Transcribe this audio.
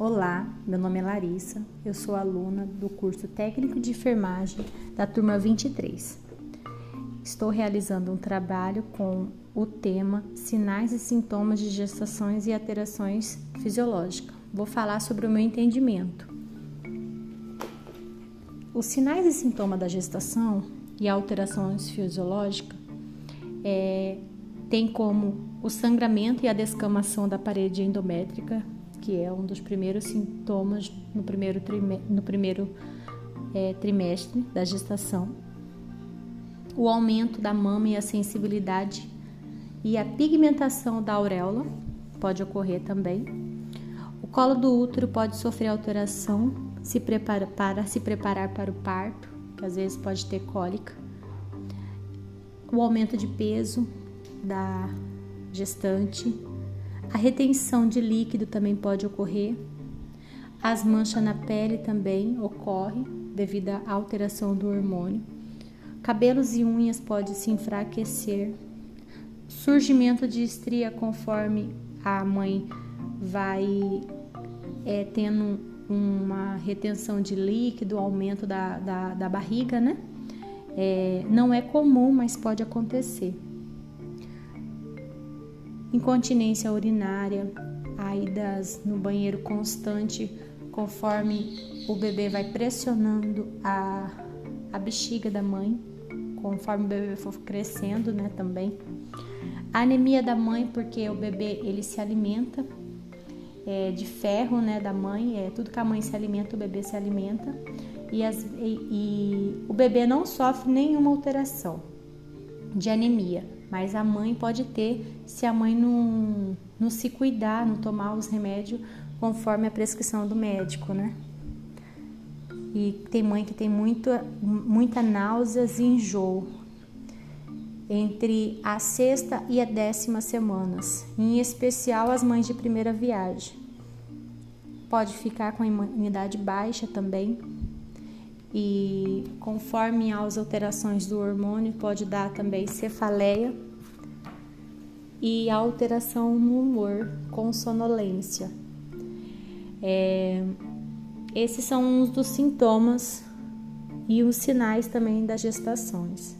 Olá, meu nome é Larissa, eu sou aluna do curso técnico de enfermagem da turma 23. Estou realizando um trabalho com o tema Sinais e sintomas de gestações e alterações fisiológicas. Vou falar sobre o meu entendimento. Os sinais e sintomas da gestação e alterações fisiológicas é, tem como o sangramento e a descamação da parede endométrica que é um dos primeiros sintomas no primeiro, no primeiro é, trimestre da gestação. O aumento da mama e a sensibilidade e a pigmentação da auréola pode ocorrer também. O colo do útero pode sofrer alteração se prepara, para se preparar para o parto, que às vezes pode ter cólica. O aumento de peso da gestante, a retenção de líquido também pode ocorrer. As manchas na pele também ocorrem devido à alteração do hormônio. Cabelos e unhas podem se enfraquecer. Surgimento de estria conforme a mãe vai é, tendo uma retenção de líquido, aumento da, da, da barriga, né? É, não é comum, mas pode acontecer incontinência urinária, idas no banheiro constante conforme o bebê vai pressionando a, a bexiga da mãe, conforme o bebê for crescendo, né, também. A anemia da mãe, porque o bebê ele se alimenta é, de ferro, né, da mãe, é tudo que a mãe se alimenta, o bebê se alimenta, e, as, e, e o bebê não sofre nenhuma alteração de anemia mas a mãe pode ter se a mãe não, não se cuidar, não tomar os remédios conforme a prescrição do médico, né? E tem mãe que tem muita, muita náuseas e enjoo entre a sexta e a décima semanas, em especial as mães de primeira viagem. Pode ficar com a imunidade baixa também, e conforme as alterações do hormônio pode dar também cefaleia e alteração no humor com sonolência. É, esses são uns dos sintomas e os sinais também das gestações.